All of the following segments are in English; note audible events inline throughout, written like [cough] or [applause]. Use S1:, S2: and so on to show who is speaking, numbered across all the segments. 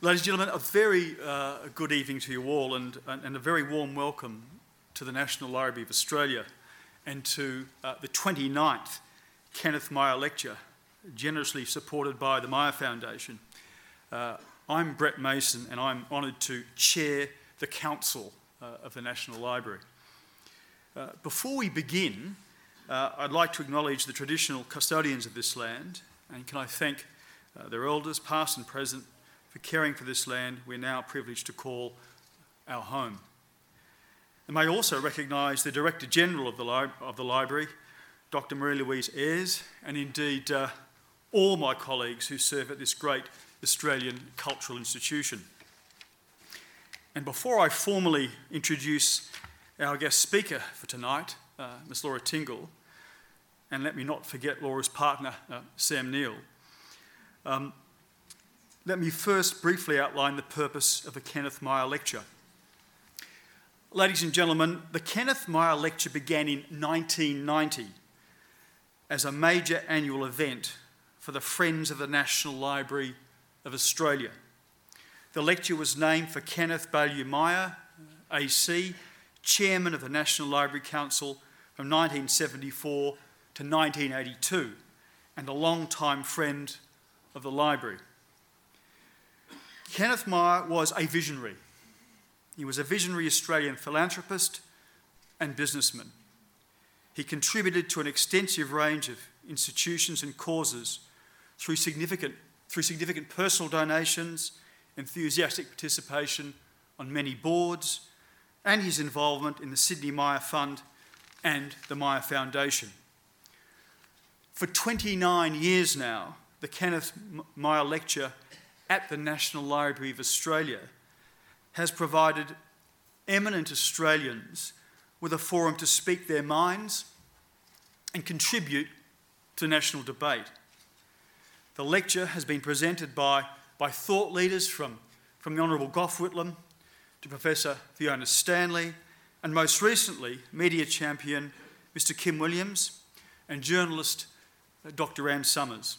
S1: Ladies and gentlemen, a very uh, good evening to you all and, and, a very warm welcome to the National Library of Australia and to uh, the 29th Kenneth Myer Lecture, generously supported by the Myer Foundation. Uh, I'm Brett Mason and I'm honoured to chair the Council uh, of the National Library. Uh, before we begin, uh, I'd like to acknowledge the traditional custodians of this land and can I thank their elders, past and present, caring for this land we're now privileged to call our home. And may also recognise the Director General of the, Li- of the Library, Dr. Marie Louise Ayres, and indeed uh, all my colleagues who serve at this great Australian cultural institution. And before I formally introduce our guest speaker for tonight, uh, Ms. Laura Tingle, and let me not forget Laura's partner, uh, Sam Neill, um, let me first briefly outline the purpose of the Kenneth Myer Lecture. Ladies and gentlemen, the Kenneth Myer Lecture began in 1990 as a major annual event for the Friends of the National Library of Australia. The lecture was named for Kenneth Baillieu Myer, AC, Chairman of the National Library Council from 1974 to 1982, and a long-time friend of the library. Kenneth Myer was a visionary. He was a visionary Australian philanthropist and businessman. He contributed to an extensive range of institutions and causes through significant, through significant personal donations, enthusiastic participation on many boards, and his involvement in the Sidney Myer Fund and the Myer Foundation. For 29 years now, the Kenneth Myer Lecture at the National Library of Australia has provided eminent Australians with a forum to speak their minds and contribute to national debate. The lecture has been presented by, by thought leaders from, from the Honourable Gough Whitlam to Professor Fiona Stanley, and most recently, media champion Mr. Kim Williams and journalist uh, Dr. Anne Summers.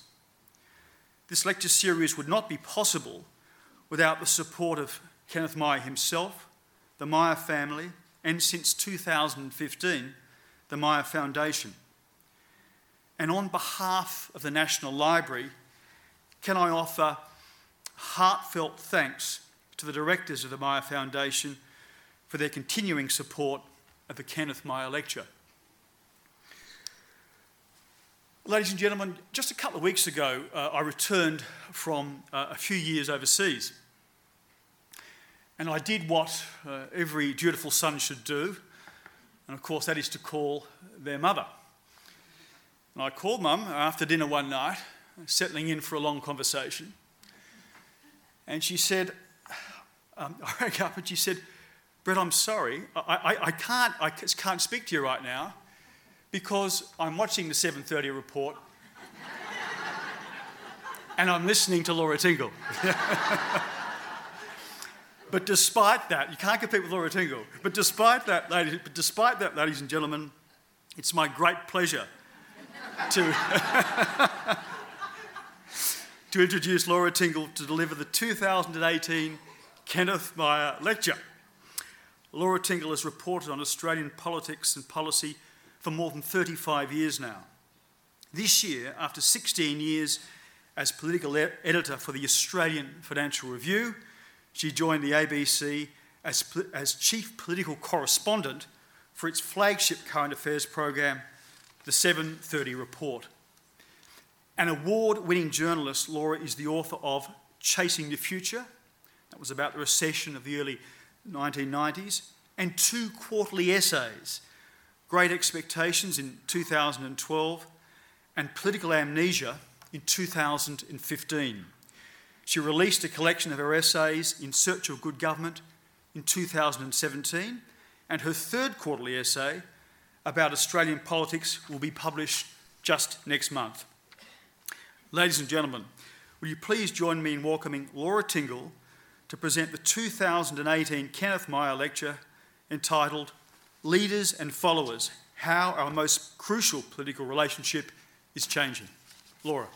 S1: This lecture series would not be possible without the support of Kenneth Myer himself, the Myer family, and since 2015, the Myer Foundation. And on behalf of the National Library, can I offer heartfelt thanks to the directors of the Myer Foundation for their continuing support of the Kenneth Myer Lecture. Ladies and gentlemen, just a couple of weeks ago, uh, I returned from uh, a few years overseas. And I did what uh, every dutiful son should do, and of course, that is to call their mother. And I called mum after dinner one night, settling in for a long conversation. And she said, um, [laughs] I rang up and she said, Brett, I'm sorry, I, I, I, can't, I can't speak to you right now because I'm watching the 7:30 report and I'm listening to Laura Tingle. [laughs] but despite that, you can't compete with Laura Tingle. But despite that, ladies, but despite that, ladies and gentlemen, it's my great pleasure to, [laughs] to introduce Laura Tingle to deliver the 2018 Kenneth Myer Lecture. Laura Tingle has reported on Australian politics and policy for more than 35 years now. This year, after 16 years as political editor for the Australian Financial Review, she joined the ABC as, as chief political correspondent for its flagship current affairs program, the 730 Report. An award winning journalist, Laura is the author of Chasing the Future, that was about the recession of the early 1990s, and two quarterly essays Great Expectations in 2012, and Political Amnesia in 2015. She released a collection of her essays, In Search of Good Government, in 2017, and her third quarterly essay about Australian politics will be published just next month. Ladies and gentlemen, will you please join me in welcoming Laura Tingle to present the 2018 Kenneth Myer Lecture entitled leaders and followers how our most crucial political relationship is changing. Laura.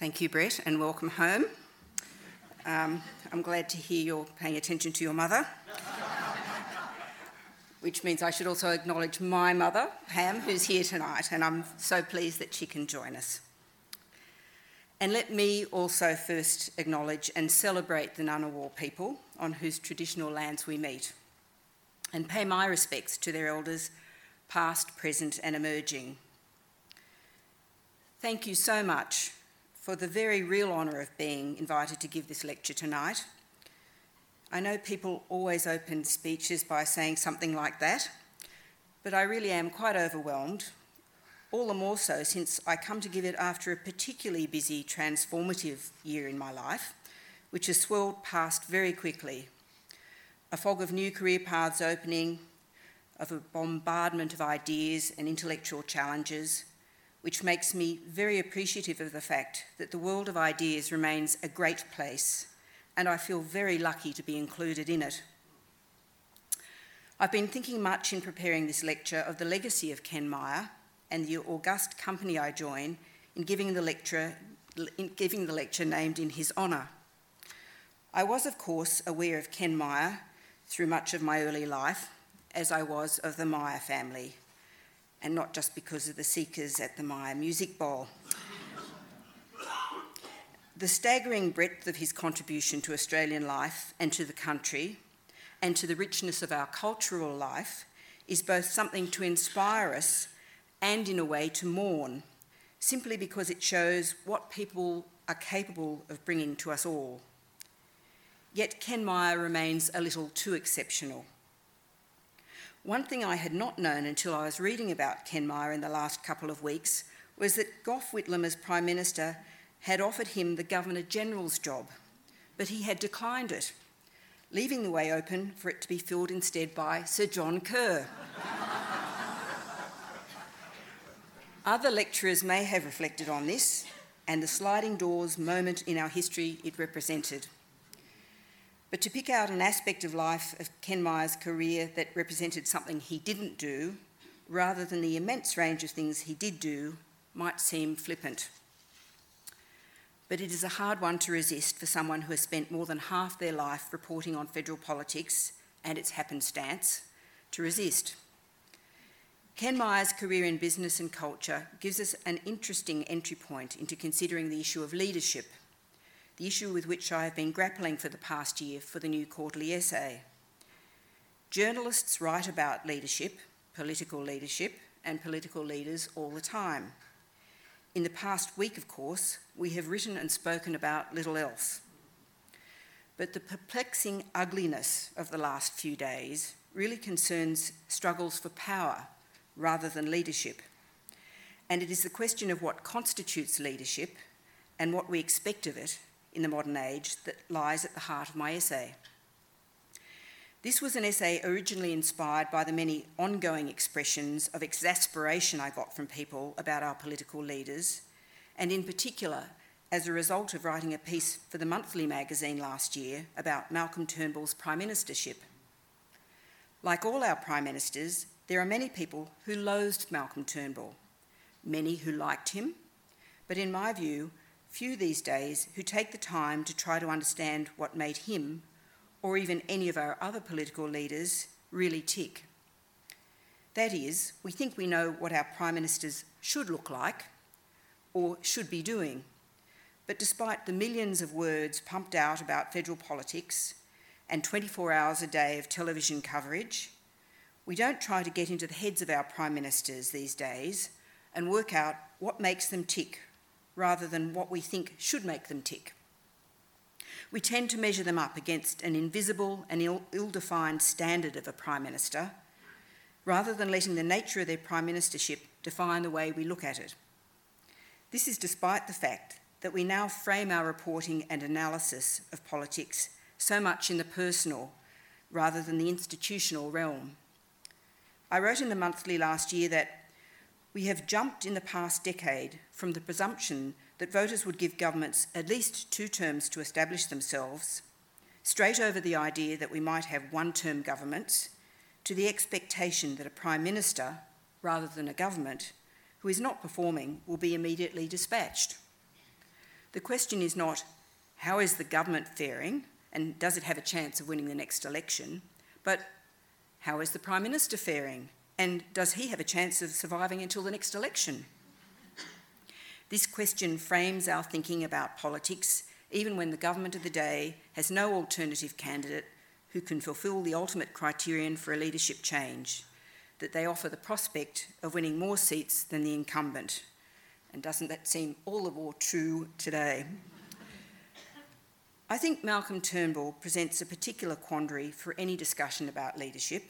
S2: Thank you, Brett, and welcome home. Um, I'm glad to hear you're paying attention to your mother which means I should also acknowledge my mother, Pam, who's here tonight, and I'm so pleased that she can join us. And let me also first acknowledge and celebrate the Ngunnawal people on whose traditional lands we meet, and pay my respects to their elders, past, present, and emerging. Thank you so much for the very real honour of being invited to give this lecture tonight. I know people always open speeches by saying something like that, but I really am quite overwhelmed, all the more so since I come to give it after a particularly busy, transformative year in my life, which has swirled past very quickly. A fog of new career paths opening, of a bombardment of ideas and intellectual challenges, which makes me very appreciative of the fact that the world of ideas remains a great place, and I feel very lucky to be included in it. I've been thinking much in preparing this lecture of the legacy of Ken Myer and the august company I join in giving the lecture, in giving the lecture named in his honour. I was, of course, aware of Ken Myer through much of my early life, as I was of the Myer family, and not just because of the seekers at the Myer Music Bowl. The staggering breadth of his contribution to Australian life and to the country, and to the richness of our cultural life, is both something to inspire us and, in a way, to mourn, simply because it shows what people are capable of bringing to us all. Yet Ken Myer remains a little too exceptional. One thing I had not known until I was reading about Ken Myer in the last couple of weeks was that Gough Whitlam, as Prime Minister, had offered him the Governor General's job, but he had declined it, leaving the way open for it to be filled instead by Sir John Kerr. [laughs] Other lecturers may have reflected on this and the sliding doors moment in our history it represented. But to pick out an aspect of life of Ken Myer's career that represented something he didn't do, rather than the immense range of things he did do, might seem flippant. But it is a hard one to resist for someone who has spent more than half their life reporting on federal politics and its happenstance, to resist. Ken Myer's career in business and culture gives us an interesting entry point into considering the issue of leadership the issue with which I have been grappling for the past year for the new quarterly essay. Journalists write about leadership, political leadership, and political leaders all the time. In the past week, of course, we have written and spoken about little else. But the perplexing ugliness of the last few days really concerns struggles for power rather than leadership. And it is the question of what constitutes leadership and what we expect of it in the modern age that lies at the heart of my essay. This was an essay originally inspired by the many ongoing expressions of exasperation I got from people about our political leaders, and in particular as a result of writing a piece for the monthly magazine last year about Malcolm Turnbull's prime ministership. Like all our prime ministers, there are many people who loathed Malcolm Turnbull, many who liked him, but in my view, few these days who take the time to try to understand what made him, or even any of our other political leaders, really tick. That is, we think we know what our Prime Ministers should look like or should be doing. But despite the millions of words pumped out about federal politics and 24 hours a day of television coverage, we don't try to get into the heads of our Prime Ministers these days and work out what makes them tick rather than what we think should make them tick. We tend to measure them up against an invisible and ill defined standard of a Prime Minister, rather than letting the nature of their Prime Ministership define the way we look at it. This is despite the fact that we now frame our reporting and analysis of politics so much in the personal rather than the institutional realm. I wrote in the monthly last year that we have jumped in the past decade from the presumption that voters would give governments at least two terms to establish themselves, straight over the idea that we might have one term governments, to the expectation that a Prime Minister, rather than a government, who is not performing will be immediately dispatched. The question is not how is the government faring and does it have a chance of winning the next election, but how is the Prime Minister faring and does he have a chance of surviving until the next election? This question frames our thinking about politics even when the government of the day has no alternative candidate who can fulfil the ultimate criterion for a leadership change that they offer the prospect of winning more seats than the incumbent. And doesn't that seem all the more true today? I think Malcolm Turnbull presents a particular quandary for any discussion about leadership,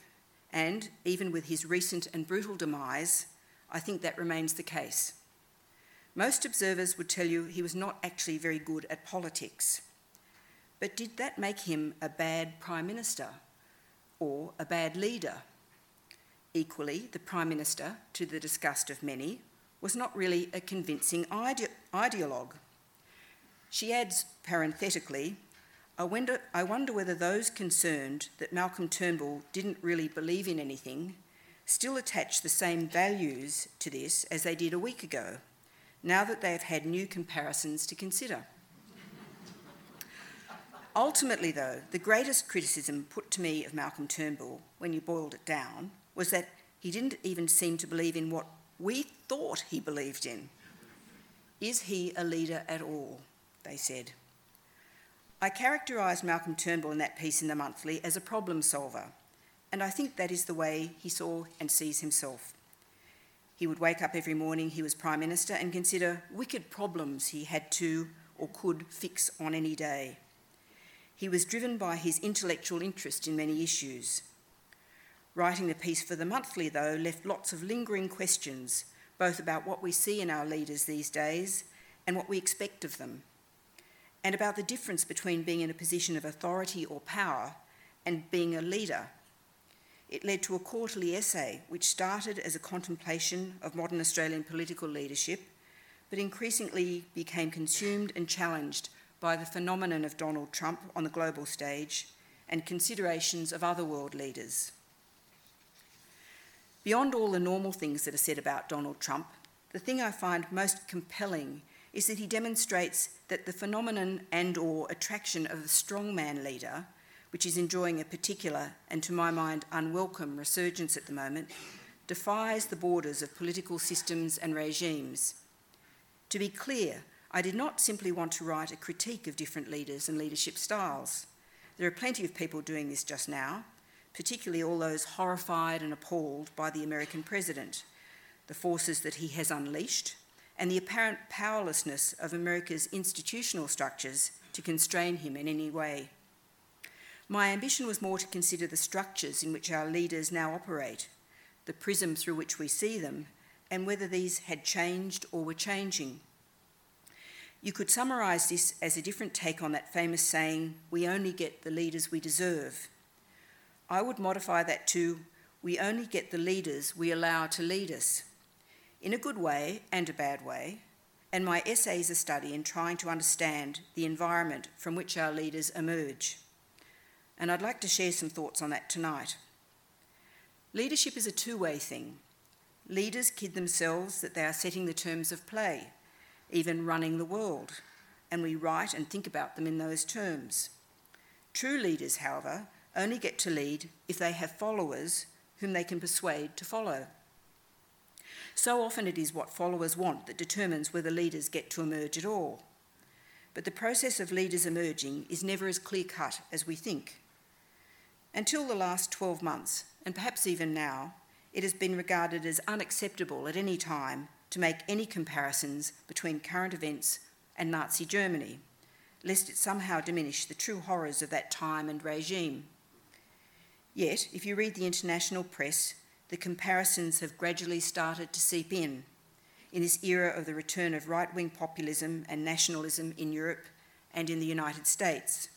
S2: and even with his recent and brutal demise, I think that remains the case. Most observers would tell you he was not actually very good at politics. But did that make him a bad Prime Minister or a bad leader? Equally, the Prime Minister, to the disgust of many, was not really a convincing ide- ideologue. She adds parenthetically, I wonder, I wonder whether those concerned that Malcolm Turnbull didn't really believe in anything still attach the same values to this as they did a week ago, now that they have had new comparisons to consider. Ultimately, though, the greatest criticism put to me of Malcolm Turnbull, when you boiled it down, was that he didn't even seem to believe in what we thought he believed in. Is he a leader at all? They said. I characterised Malcolm Turnbull in that piece in the Monthly as a problem solver, and I think that is the way he saw and sees himself. He would wake up every morning he was Prime Minister and consider wicked problems he had to or could fix on any day. He was driven by his intellectual interest in many issues. Writing the piece for the monthly, though, left lots of lingering questions, both about what we see in our leaders these days and what we expect of them, and about the difference between being in a position of authority or power and being a leader. It led to a quarterly essay which started as a contemplation of modern Australian political leadership, but increasingly became consumed and challenged by the phenomenon of Donald Trump on the global stage and considerations of other world leaders. Beyond all the normal things that are said about Donald Trump, the thing I find most compelling is that he demonstrates that the phenomenon and or attraction of the strongman leader, which is enjoying a particular and to my mind unwelcome resurgence at the moment, defies the borders of political systems and regimes. To be clear, I did not simply want to write a critique of different leaders and leadership styles. There are plenty of people doing this just now, particularly all those horrified and appalled by the American president, the forces that he has unleashed, and the apparent powerlessness of America's institutional structures to constrain him in any way. My ambition was more to consider the structures in which our leaders now operate, the prism through which we see them, and whether these had changed or were changing. You could summarise this as a different take on that famous saying, we only get the leaders we deserve. I would modify that to, we only get the leaders we allow to lead us, in a good way and a bad way, and my essay is a study in trying to understand the environment from which our leaders emerge. And I'd like to share some thoughts on that tonight. Leadership is a two way thing. Leaders kid themselves that they are setting the terms of play even running the world, and we write and think about them in those terms. True leaders, however, only get to lead if they have followers whom they can persuade to follow. So often it is what followers want that determines whether leaders get to emerge at all. But the process of leaders emerging is never as clear cut as we think. Until the last 12 months, and perhaps even now, it has been regarded as unacceptable at any time to make any comparisons between current events and Nazi Germany, lest it somehow diminish the true horrors of that time and regime. Yet, if you read the international press, the comparisons have gradually started to seep in in this era of the return of right wing populism and nationalism in Europe and in the United States.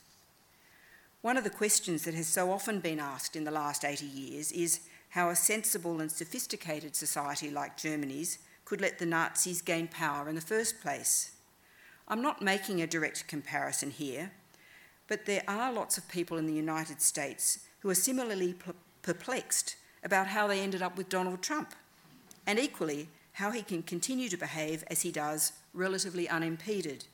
S2: One of the questions that has so often been asked in the last 80 years is how a sensible and sophisticated society like Germany's could let the Nazis gain power in the first place. I'm not making a direct comparison here, but there are lots of people in the United States who are similarly perplexed about how they ended up with Donald Trump, and equally how he can continue to behave as he does, relatively unimpeded.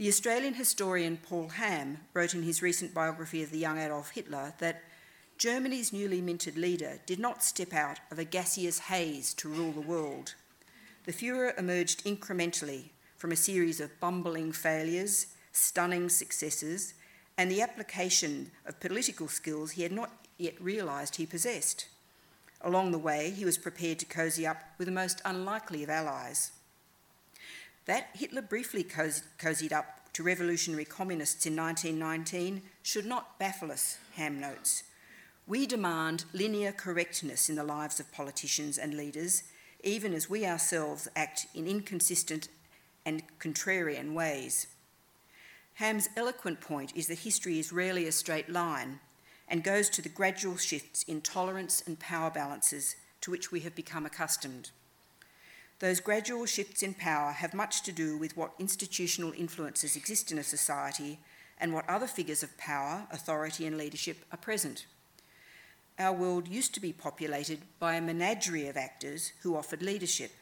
S2: The Australian historian Paul Ham wrote in his recent biography of the young Adolf Hitler that Germany's newly minted leader did not step out of a gaseous haze to rule the world. The Fuhrer emerged incrementally from a series of bumbling failures, stunning successes, and the application of political skills he had not yet realised he possessed. Along the way, he was prepared to cosy up with the most unlikely of allies. That Hitler briefly cosied up to revolutionary communists in 1919 should not baffle us, Ham notes. We demand linear correctness in the lives of politicians and leaders, even as we ourselves act in inconsistent and contrarian ways. Ham's eloquent point is that history is rarely a straight line and goes to the gradual shifts in tolerance and power balances to which we have become accustomed. Those gradual shifts in power have much to do with what institutional influences exist in a society and what other figures of power, authority, and leadership are present our world used to be populated by a menagerie of actors who offered leadership.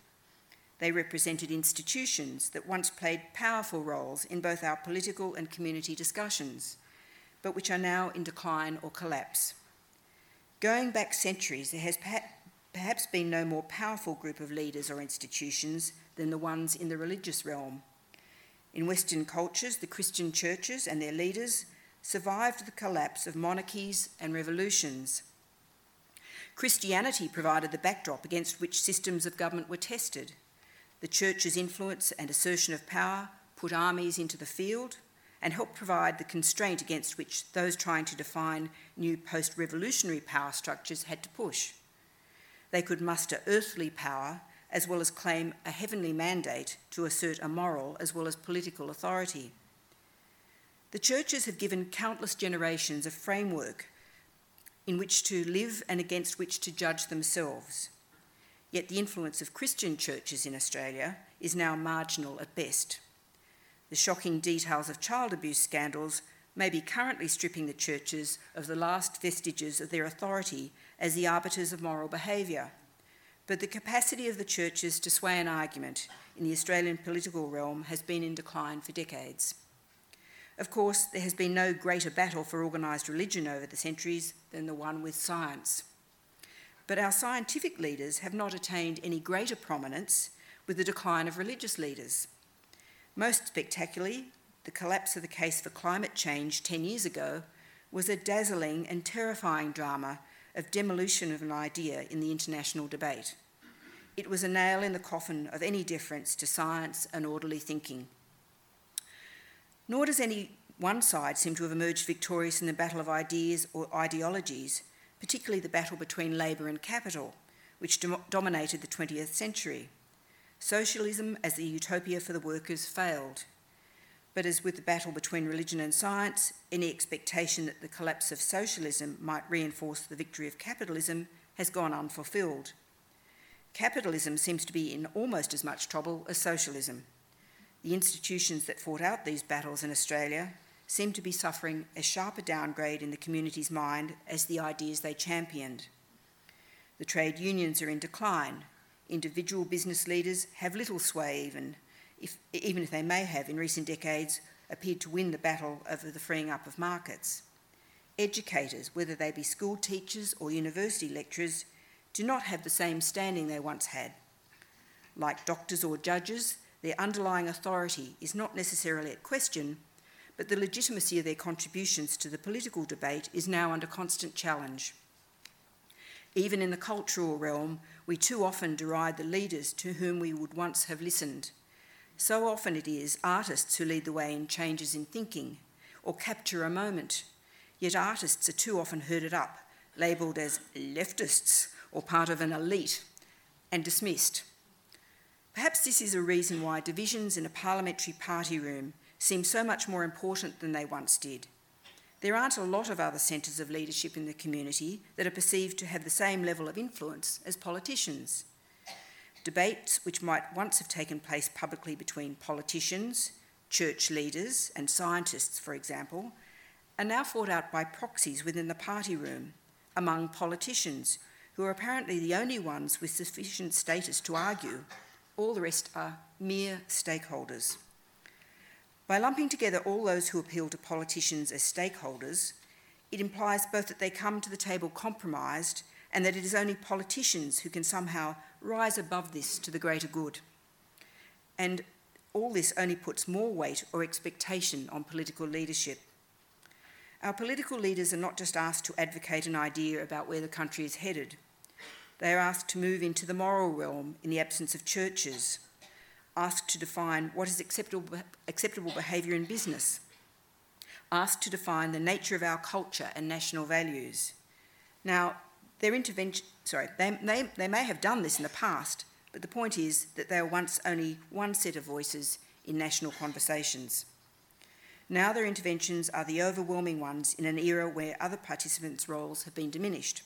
S2: They represented institutions that once played powerful roles in both our political and community discussions, but which are now in decline or collapse. Going back centuries, there has perhaps been no more powerful group of leaders or institutions than the ones in the religious realm. In Western cultures, the Christian churches and their leaders survived the collapse of monarchies and revolutions Christianity provided the backdrop against which systems of government were tested. The church's influence and assertion of power put armies into the field and helped provide the constraint against which those trying to define new post revolutionary power structures had to push. They could muster earthly power as well as claim a heavenly mandate to assert a moral as well as political authority. The churches have given countless generations a framework in which to live and against which to judge themselves. Yet the influence of Christian churches in Australia is now marginal at best. The shocking details of child abuse scandals may be currently stripping the churches of the last vestiges of their authority as the arbiters of moral behaviour. But the capacity of the churches to sway an argument in the Australian political realm has been in decline for decades. Of course, there has been no greater battle for organised religion over the centuries than the one with science. But our scientific leaders have not attained any greater prominence with the decline of religious leaders. Most spectacularly, the collapse of the case for climate change 10 years ago was a dazzling and terrifying drama of demolition of an idea in the international debate. It was a nail in the coffin of any deference to science and orderly thinking. Nor does any one side seem to have emerged victorious in the battle of ideas or ideologies, particularly the battle between labour and capital, which dom- dominated the 20th century. Socialism as the utopia for the workers failed. But as with the battle between religion and science, any expectation that the collapse of socialism might reinforce the victory of capitalism has gone unfulfilled. Capitalism seems to be in almost as much trouble as socialism. The institutions that fought out these battles in Australia seem to be suffering a sharper downgrade in the community's mind as the ideas they championed. The trade unions are in decline. Individual business leaders have little sway, even if, even if they may have, in recent decades, appeared to win the battle over the freeing up of markets. Educators, whether they be school teachers or university lecturers, do not have the same standing they once had. Like doctors or judges, their underlying authority is not necessarily at question, but the legitimacy of their contributions to the political debate is now under constant challenge. Even in the cultural realm, we too often deride the leaders to whom we would once have listened. So often it is artists who lead the way in changes in thinking or capture a moment. Yet artists are too often herded up, labelled as leftists or part of an elite, and dismissed. Perhaps this is a reason why divisions in a parliamentary party room seem so much more important than they once did. There aren't a lot of other centres of leadership in the community that are perceived to have the same level of influence as politicians. Debates which might once have taken place publicly between politicians, church leaders, and scientists, for example, are now fought out by proxies within the party room among politicians who are apparently the only ones with sufficient status to argue all the rest are mere stakeholders. By lumping together all those who appeal to politicians as stakeholders, it implies both that they come to the table compromised and that it is only politicians who can somehow rise above this to the greater good. And all this only puts more weight or expectation on political leadership. Our political leaders are not just asked to advocate an idea about where the country is headed, they are asked to move into the moral realm in the absence of churches, asked to define what is acceptable, acceptable behaviour in business, asked to define the nature of our culture and national values. Now, their intervention, sorry, they, they, they may have done this in the past, but the point is that they were once only one set of voices in national conversations. Now their interventions are the overwhelming ones in an era where other participants' roles have been diminished.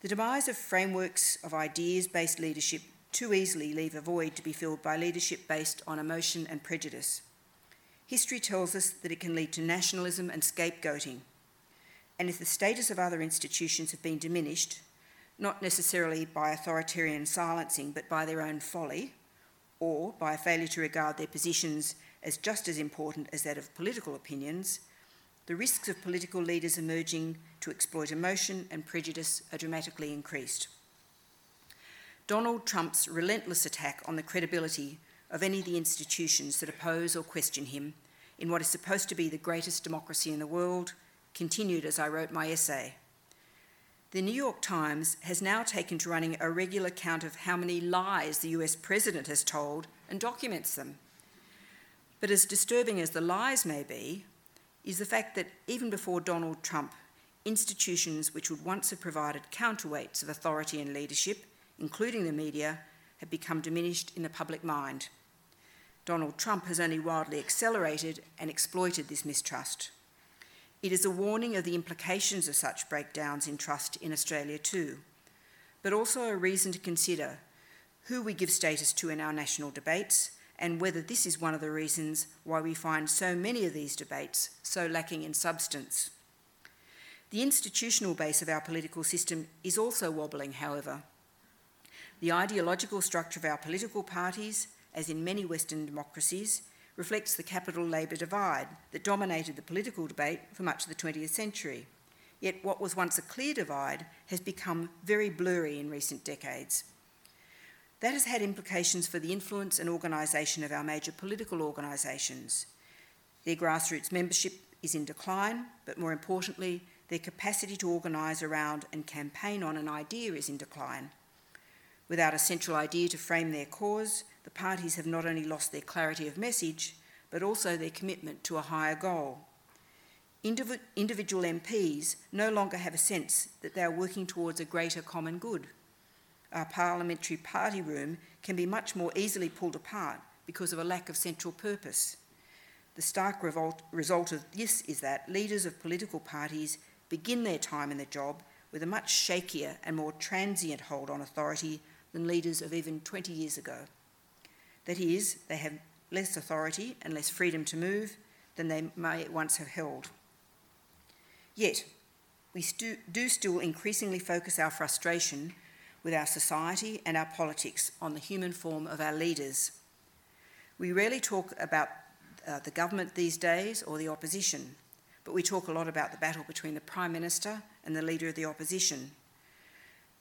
S2: The demise of frameworks of ideas based leadership too easily leave a void to be filled by leadership based on emotion and prejudice. History tells us that it can lead to nationalism and scapegoating. And if the status of other institutions have been diminished, not necessarily by authoritarian silencing, but by their own folly, or by a failure to regard their positions as just as important as that of political opinions, the risks of political leaders emerging to exploit emotion and prejudice are dramatically increased. Donald Trump's relentless attack on the credibility of any of the institutions that oppose or question him in what is supposed to be the greatest democracy in the world continued as I wrote my essay. The New York Times has now taken to running a regular count of how many lies the US president has told and documents them. But as disturbing as the lies may be, is the fact that even before Donald Trump, institutions which would once have provided counterweights of authority and leadership, including the media, have become diminished in the public mind. Donald Trump has only wildly accelerated and exploited this mistrust. It is a warning of the implications of such breakdowns in trust in Australia too, but also a reason to consider who we give status to in our national debates and whether this is one of the reasons why we find so many of these debates so lacking in substance. The institutional base of our political system is also wobbling, however. The ideological structure of our political parties, as in many Western democracies, reflects the capital Labor divide that dominated the political debate for much of the 20th century. Yet what was once a clear divide has become very blurry in recent decades. That has had implications for the influence and organisation of our major political organisations. Their grassroots membership is in decline, but more importantly, their capacity to organise around and campaign on an idea is in decline. Without a central idea to frame their cause, the parties have not only lost their clarity of message, but also their commitment to a higher goal. Indiv- individual MPs no longer have a sense that they are working towards a greater common good our parliamentary party room can be much more easily pulled apart because of a lack of central purpose. The stark result of this is that leaders of political parties begin their time in the job with a much shakier and more transient hold on authority than leaders of even 20 years ago. That is, they have less authority and less freedom to move than they may once have held. Yet, we stu- do still increasingly focus our frustration with our society and our politics on the human form of our leaders. We rarely talk about uh, the government these days or the opposition, but we talk a lot about the battle between the Prime Minister and the Leader of the Opposition.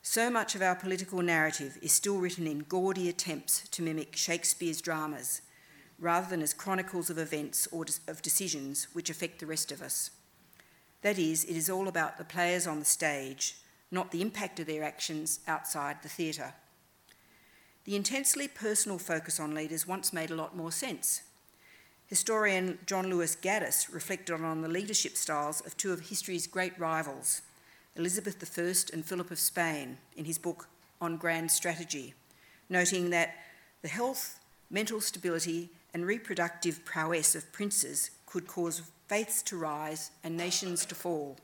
S2: So much of our political narrative is still written in gaudy attempts to mimic Shakespeare's dramas, rather than as chronicles of events or of decisions which affect the rest of us. That is, it is all about the players on the stage not the impact of their actions outside the theatre. The intensely personal focus on leaders once made a lot more sense. Historian John Lewis Gaddis reflected on the leadership styles of two of history's great rivals, Elizabeth I and Philip of Spain, in his book On Grand Strategy, noting that the health, mental stability, and reproductive prowess of princes could cause faiths to rise and nations to fall.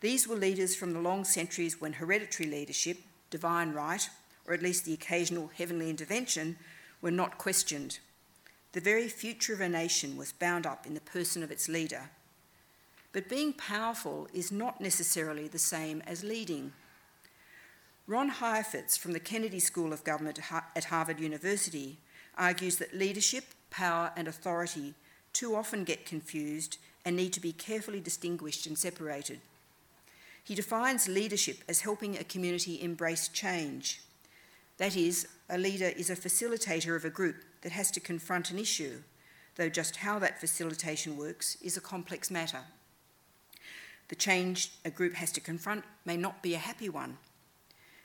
S2: These were leaders from the long centuries when hereditary leadership, divine right, or at least the occasional heavenly intervention, were not questioned. The very future of a nation was bound up in the person of its leader. But being powerful is not necessarily the same as leading. Ron Heifetz from the Kennedy School of Government at Harvard University argues that leadership, power, and authority too often get confused and need to be carefully distinguished and separated. He defines leadership as helping a community embrace change. That is, a leader is a facilitator of a group that has to confront an issue, though just how that facilitation works is a complex matter. The change a group has to confront may not be a happy one.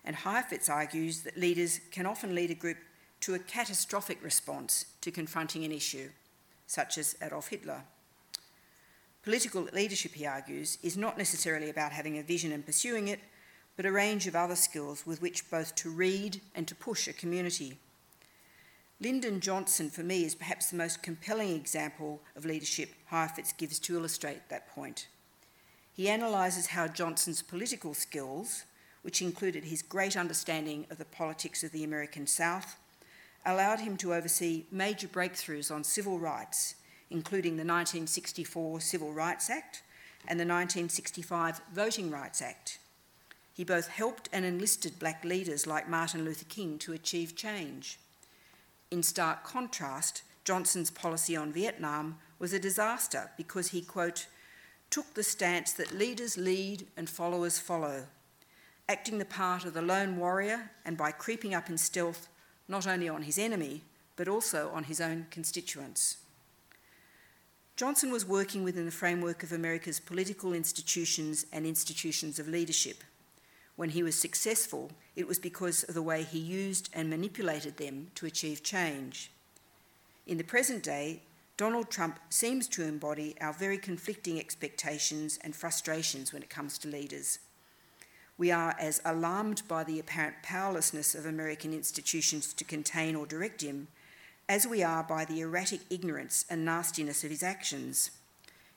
S2: And Heifetz argues that leaders can often lead a group to a catastrophic response to confronting an issue, such as Adolf Hitler. Political leadership, he argues, is not necessarily about having a vision and pursuing it, but a range of other skills with which both to read and to push a community. Lyndon Johnson, for me, is perhaps the most compelling example of leadership Heifetz gives to illustrate that point. He analyses how Johnson's political skills, which included his great understanding of the politics of the American South, allowed him to oversee major breakthroughs on civil rights, including the 1964 Civil Rights Act and the 1965 Voting Rights Act. He both helped and enlisted black leaders like Martin Luther King to achieve change. In stark contrast, Johnson's policy on Vietnam was a disaster because he, quote, took the stance that leaders lead and followers follow, acting the part of the lone warrior and by creeping up in stealth not only on his enemy, but also on his own constituents. Johnson was working within the framework of America's political institutions and institutions of leadership. When he was successful, it was because of the way he used and manipulated them to achieve change. In the present day, Donald Trump seems to embody our very conflicting expectations and frustrations when it comes to leaders. We are as alarmed by the apparent powerlessness of American institutions to contain or direct him as we are by the erratic ignorance and nastiness of his actions.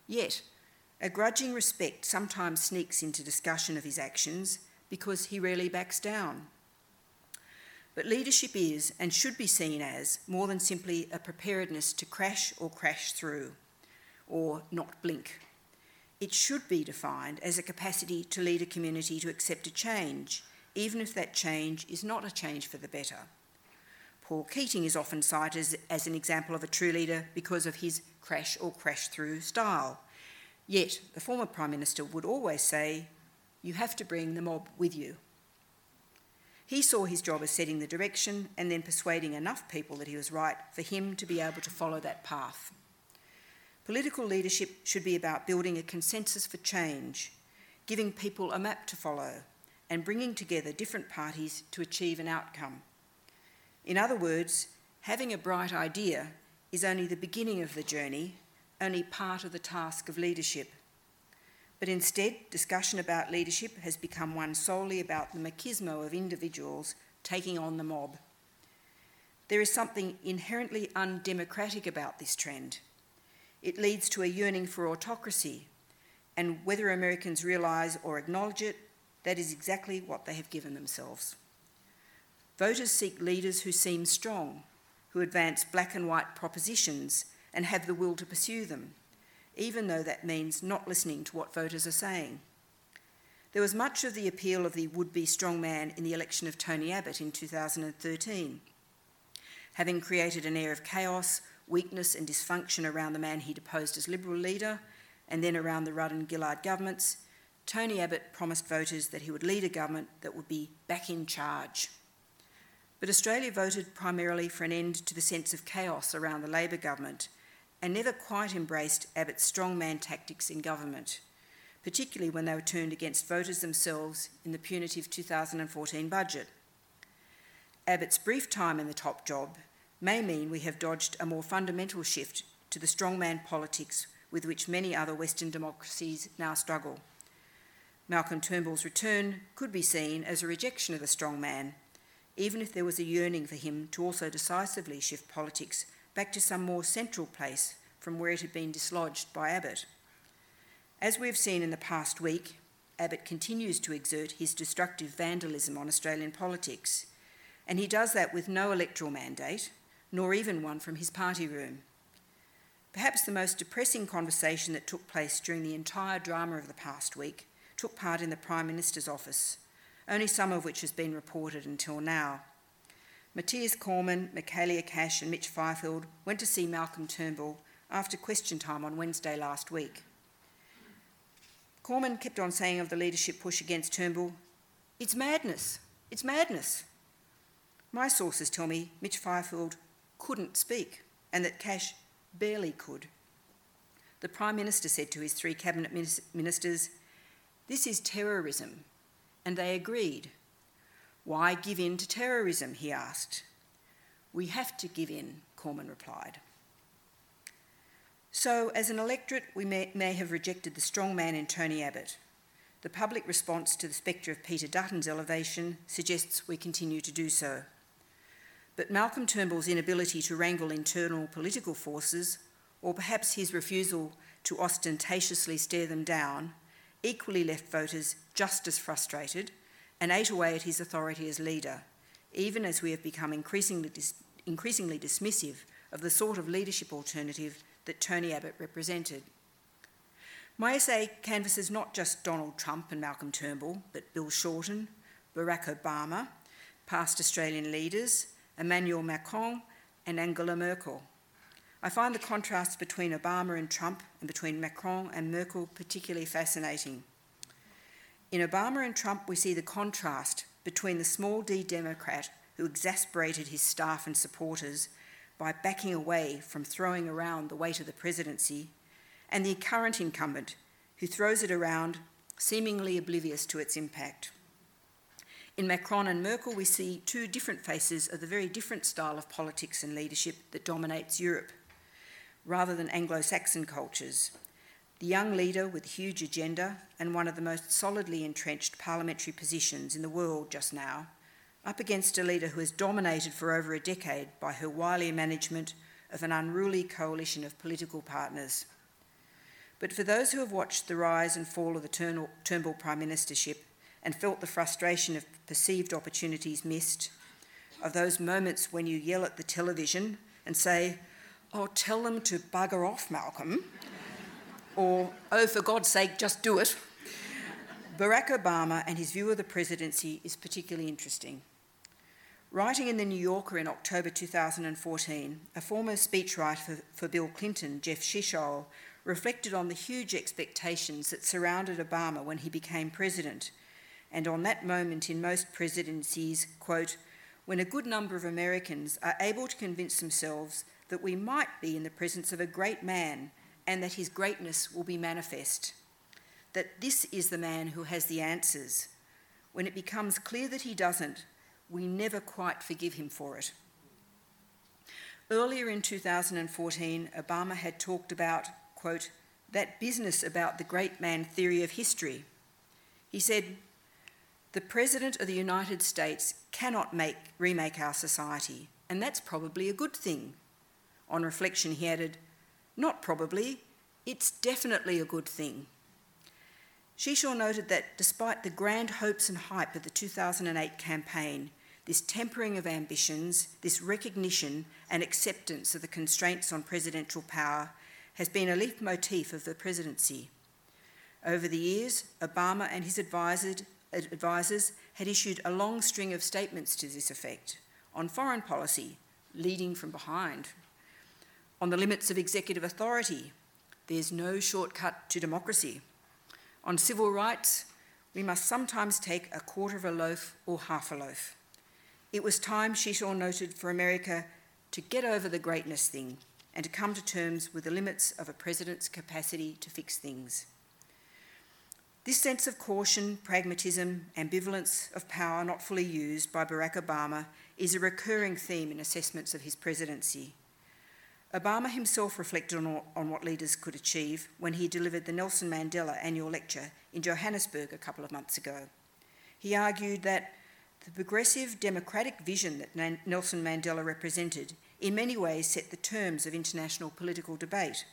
S2: Yet, a grudging respect sometimes sneaks into discussion of his actions because he rarely backs down. But leadership is and should be seen as more than simply a preparedness to crash or crash through, or not blink. It should be defined as a capacity to lead a community to accept a change, even if that change is not a change for the better. Paul Keating is often cited as, as an example of a true leader because of his crash or crash through style. Yet, the former Prime Minister would always say, You have to bring the mob with you. He saw his job as setting the direction and then persuading enough people that he was right for him to be able to follow that path. Political leadership should be about building a consensus for change, giving people a map to follow, and bringing together different parties to achieve an outcome. In other words, having a bright idea is only the beginning of the journey, only part of the task of leadership. But instead, discussion about leadership has become one solely about the machismo of individuals taking on the mob. There is something inherently undemocratic about this trend. It leads to a yearning for autocracy, and whether Americans realise or acknowledge it, that is exactly what they have given themselves. Voters seek leaders who seem strong, who advance black and white propositions and have the will to pursue them even though that means not listening to what voters are saying. There was much of the appeal of the would be strongman in the election of Tony Abbott in 2013. Having created an air of chaos, weakness, and dysfunction around the man he deposed as Liberal leader, and then around the Rudd and Gillard governments, Tony Abbott promised voters that he would lead a government that would be back in charge. But Australia voted primarily for an end to the sense of chaos around the Labor government and never quite embraced Abbott's strongman tactics in government, particularly when they were turned against voters themselves in the punitive 2014 budget. Abbott's brief time in the top job may mean we have dodged a more fundamental shift to the strongman politics with which many other Western democracies now struggle. Malcolm Turnbull's return could be seen as a rejection of the strongman, even if there was a yearning for him to also decisively shift politics back to some more central place from where it had been dislodged by Abbott. As we have seen in the past week, Abbott continues to exert his destructive vandalism on Australian politics, and he does that with no electoral mandate, nor even one from his party room. Perhaps the most depressing conversation that took place during the entire drama of the past week took part in the Prime Minister's office, only some of which has been reported until now. Matthias Cormann, Michaelia Cash, and Mitch Fifield went to see Malcolm Turnbull after question time on Wednesday last week. Cormann kept on saying of the leadership push against Turnbull, It's madness, it's madness. My sources tell me Mitch Fifield couldn't speak and that Cash barely could. The Prime Minister said to his three cabinet ministers, This is terrorism, and they agreed. Why give in to terrorism? he asked. We have to give in, Cormann replied. So, as an electorate, we may, may, have rejected the strong man in Tony Abbott. The public response to the spectre of Peter Dutton's elevation suggests we continue to do so. But Malcolm Turnbull's inability to wrangle internal political forces, or perhaps his refusal to ostentatiously stare them down, equally left voters just as frustrated and ate away at his authority as leader, even as we have become increasingly, dis- increasingly dismissive of the sort of leadership alternative that Tony Abbott represented. My essay canvasses not just Donald Trump and Malcolm Turnbull, but Bill Shorten, Barack Obama, past Australian leaders, Emmanuel Macron, and Angela Merkel. I find the contrasts between Obama and Trump and between Macron and Merkel particularly fascinating. In Obama and Trump, we see the contrast between the small d Democrat who exasperated his staff and supporters by backing away from throwing around the weight of the presidency, and the current incumbent who throws it around, seemingly oblivious to its impact. In Macron and Merkel, we see two different faces of the very different style of politics and leadership that dominates Europe, rather than Anglo Saxon cultures. The young leader with a huge agenda and one of the most solidly entrenched parliamentary positions in the world just now up against a leader who has dominated for over a decade by her wily management of an unruly coalition of political partners. But for those who have watched the rise and fall of the Turnbull Prime Ministership and felt the frustration of perceived opportunities missed, of those moments when you yell at the television and say, Oh, tell them to bugger off, Malcolm, or Oh, for God's sake, just do it. Barack Obama and his view of the presidency is particularly interesting. Writing in The New Yorker in October 2014, a former speechwriter for, for Bill Clinton, Jeff Shesol, reflected on the huge expectations that surrounded Obama when he became president, and on that moment in most presidencies, quote, when a good number of Americans are able to convince themselves that we might be in the presence of a great man and that his greatness will be manifest. That this is the man who has the answers. When it becomes clear that he doesn't, we never quite forgive him for it. Earlier in 2014, Obama had talked about, quote, that business about the great man theory of history. He said, The President of the United States cannot make, remake our society, and that's probably a good thing. On reflection, he added, Not probably, it's definitely a good thing. Shesol noted that despite the grand hopes and hype of the 2008 campaign, this tempering of ambitions, this recognition and acceptance of the constraints on presidential power has been a leitmotif of the presidency. Over the years, Obama and his advisers had issued a long string of statements to this effect on foreign policy, leading from behind, on the limits of executive authority, there's no shortcut to democracy, on civil rights, we must sometimes take a quarter of a loaf or half a loaf. It was time, Shesol noted, for America to get over the greatness thing and to come to terms with the limits of a president's capacity to fix things. This sense of caution, pragmatism, ambivalence of power not fully used by Barack Obama is a recurring theme in assessments of his presidency. Obama himself reflected on, on what leaders could achieve when he delivered the Nelson Mandela annual lecture in Johannesburg a couple of months ago. He argued that the progressive democratic vision that Nelson Mandela represented in many ways set the terms of international political debate.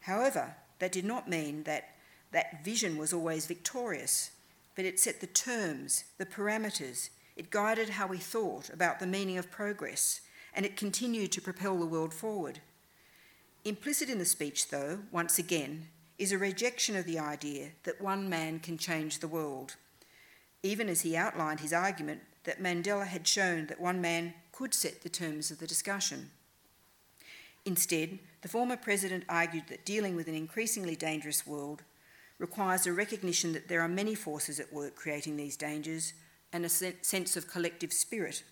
S2: However, that did not mean that that vision was always victorious, but it set the terms, the parameters, it guided how we thought about the meaning of progress, and it continued to propel the world forward. Implicit in the speech, though, once again, is a rejection of the idea that one man can change the world even as he outlined his argument that Mandela had shown that one man could set the terms of the discussion. Instead, the former president argued that dealing with an increasingly dangerous world requires a recognition that there are many forces at work creating these dangers and a sense of collective spirit.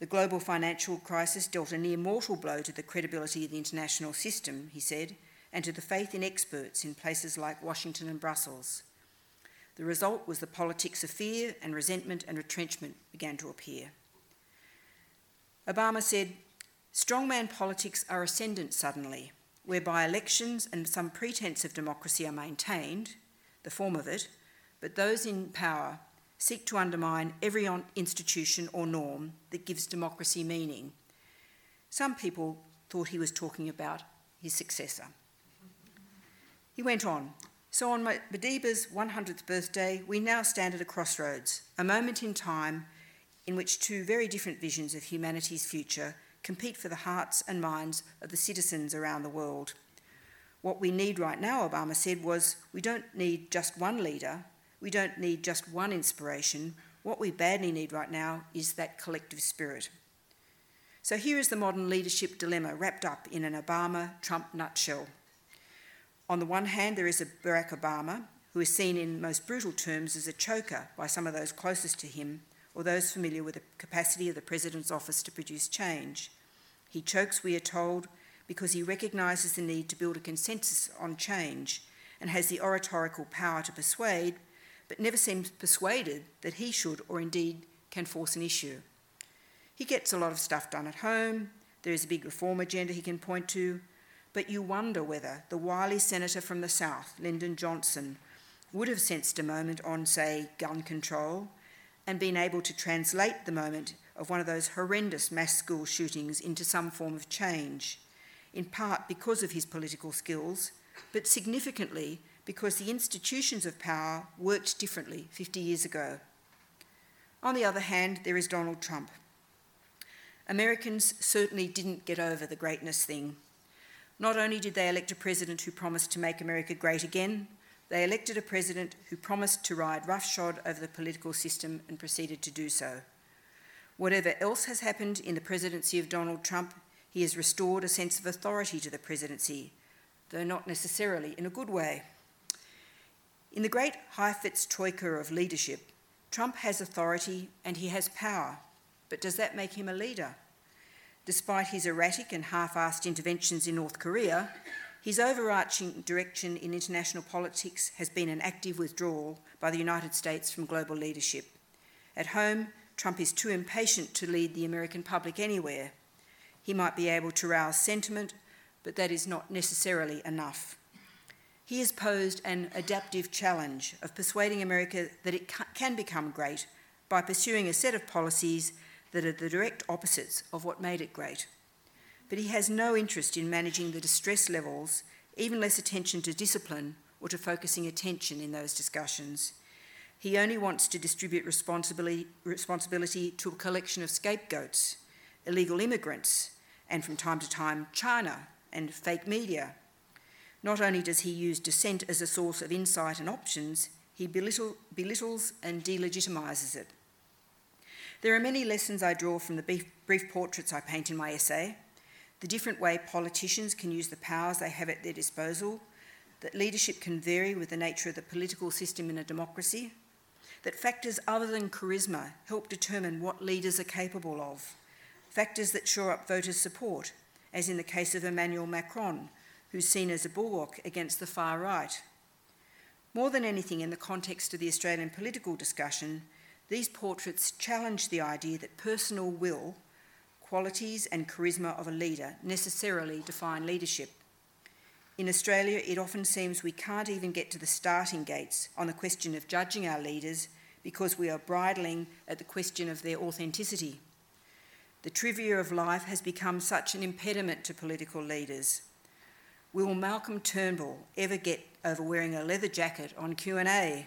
S2: The global financial crisis dealt a near mortal blow to the credibility of the international system, he said, and to the faith in experts in places like Washington and Brussels. The result was the politics of fear and resentment and retrenchment began to appear. Obama said, Strongman politics are ascendant suddenly, whereby elections and some pretense of democracy are maintained, the form of it, but those in power seek to undermine every institution or norm that gives democracy meaning. Some people thought he was talking about his successor. He went on, so on Madiba's 100th birthday, we now stand at a crossroads, a moment in time in which two very different visions of humanity's future compete for the hearts and minds of the citizens around the world. What we need right now, Obama said, was we don't need just one leader, we don't need just one inspiration. What we badly need right now is that collective spirit. So here is the modern leadership dilemma wrapped up in an Obama Trump nutshell. On the one hand, there is a Barack Obama, who is seen in most brutal terms as a choker by some of those closest to him or those familiar with the capacity of the President's office to produce change. He chokes, we are told, because he recognises the need to build a consensus on change and has the oratorical power to persuade, but never seems persuaded that he should or indeed can force an issue. He gets a lot of stuff done at home, there is a big reform agenda he can point to, but you wonder whether the wily senator from the South, Lyndon Johnson, would have sensed a moment on, say, gun control and been able to translate the moment of one of those horrendous mass school shootings into some form of change, in part because of his political skills, but significantly because the institutions of power worked differently 50 years ago. On the other hand, there is Donald Trump. Americans certainly didn't get over the greatness thing not only did they elect a president who promised to make America great again, they elected a president who promised to ride roughshod over the political system and proceeded to do so. Whatever else has happened in the presidency of Donald Trump, he has restored a sense of authority to the presidency, though not necessarily in a good way. In the great Heifetz troika of leadership, Trump has authority and he has power, but does that make him a leader? Despite his erratic and half assed interventions in North Korea, his overarching direction in international politics has been an active withdrawal by the United States from global leadership. At home, Trump is too impatient to lead the American public anywhere. He might be able to rouse sentiment, but that is not necessarily enough. He has posed an adaptive challenge of persuading America that it can become great by pursuing a set of policies that are the direct opposites of what made it great. But he has no interest in managing the distress levels, even less attention to discipline or to focusing attention in those discussions. He only wants to distribute responsibility, responsibility to a collection of scapegoats, illegal immigrants, and from time to time, China and fake media. Not only does he use dissent as a source of insight and options, he belittle, belittles and delegitimises it. There are many lessons I draw from the brief, brief portraits I paint in my essay. The different way politicians can use the powers they have at their disposal, that leadership can vary with the nature of the political system in a democracy, that factors other than charisma help determine what leaders are capable of, factors that shore up voters' support, as in the case of Emmanuel Macron, who's seen as a bulwark against the far right. More than anything, in the context of the Australian political discussion, these portraits challenge the idea that personal will, qualities, and charisma of a leader necessarily define leadership. In Australia, it often seems we can't even get to the starting gates on the question of judging our leaders because we are bridling at the question of their authenticity. The trivia of life has become such an impediment to political leaders. Will Malcolm Turnbull ever get over wearing a leather jacket on Q&A?